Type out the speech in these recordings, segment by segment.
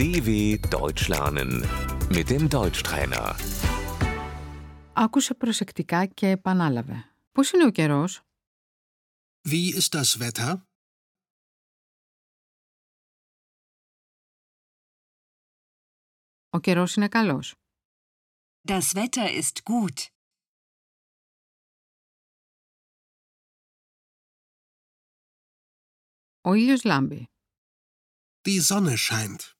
DW Deutsch lernen mit dem Deutschtrainer. Άκουσε προσεκτικά και επανάλαβε. Πώς είναι ο καιρός? Wie ist das Wetter? Ο καιρός είναι καλός. Das Wetter ist gut. Ο ήλιος λάμπει. Die Sonne scheint.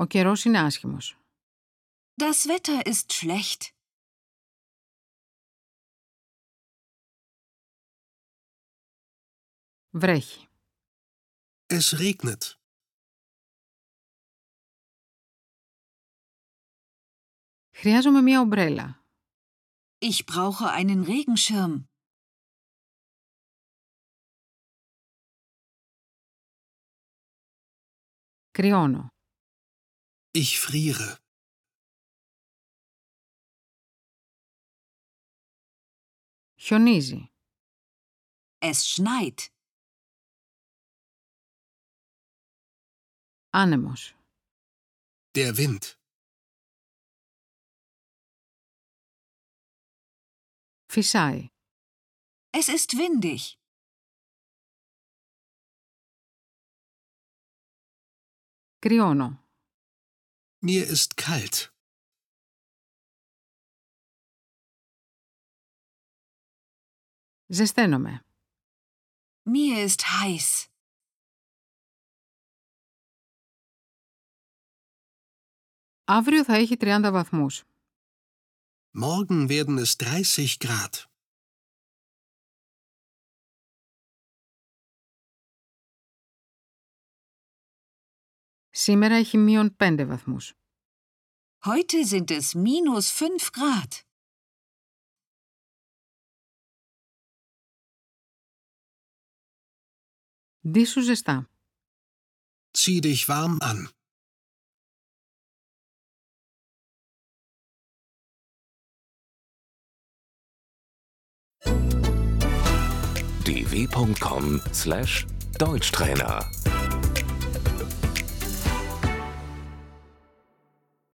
Ο καιρός είναι άσχημος. Das Wetter ist schlecht. Βρέχει. Es regnet. Χρειάζομαι μία ομπρέλα. Ich brauche einen Regenschirm. Κρυώνω. Ich friere. Χιονίζει. Es schneit. Άνεμος. Der Wind. Φυσάει. Es ist windig. Κρυώνω. Mir ist kalt. Ζεσταίνομαι. Mir ist heiß. Αύριο θα έχει 30 βαθμούς. Morgen werden es 30 Grad. Σήμερα έχει μείον 5 βαθμούς. Heute sind es minus 5 Grad. Ντύσου ζεστά. Zieh dich warm an. dw.com/deutschtrainer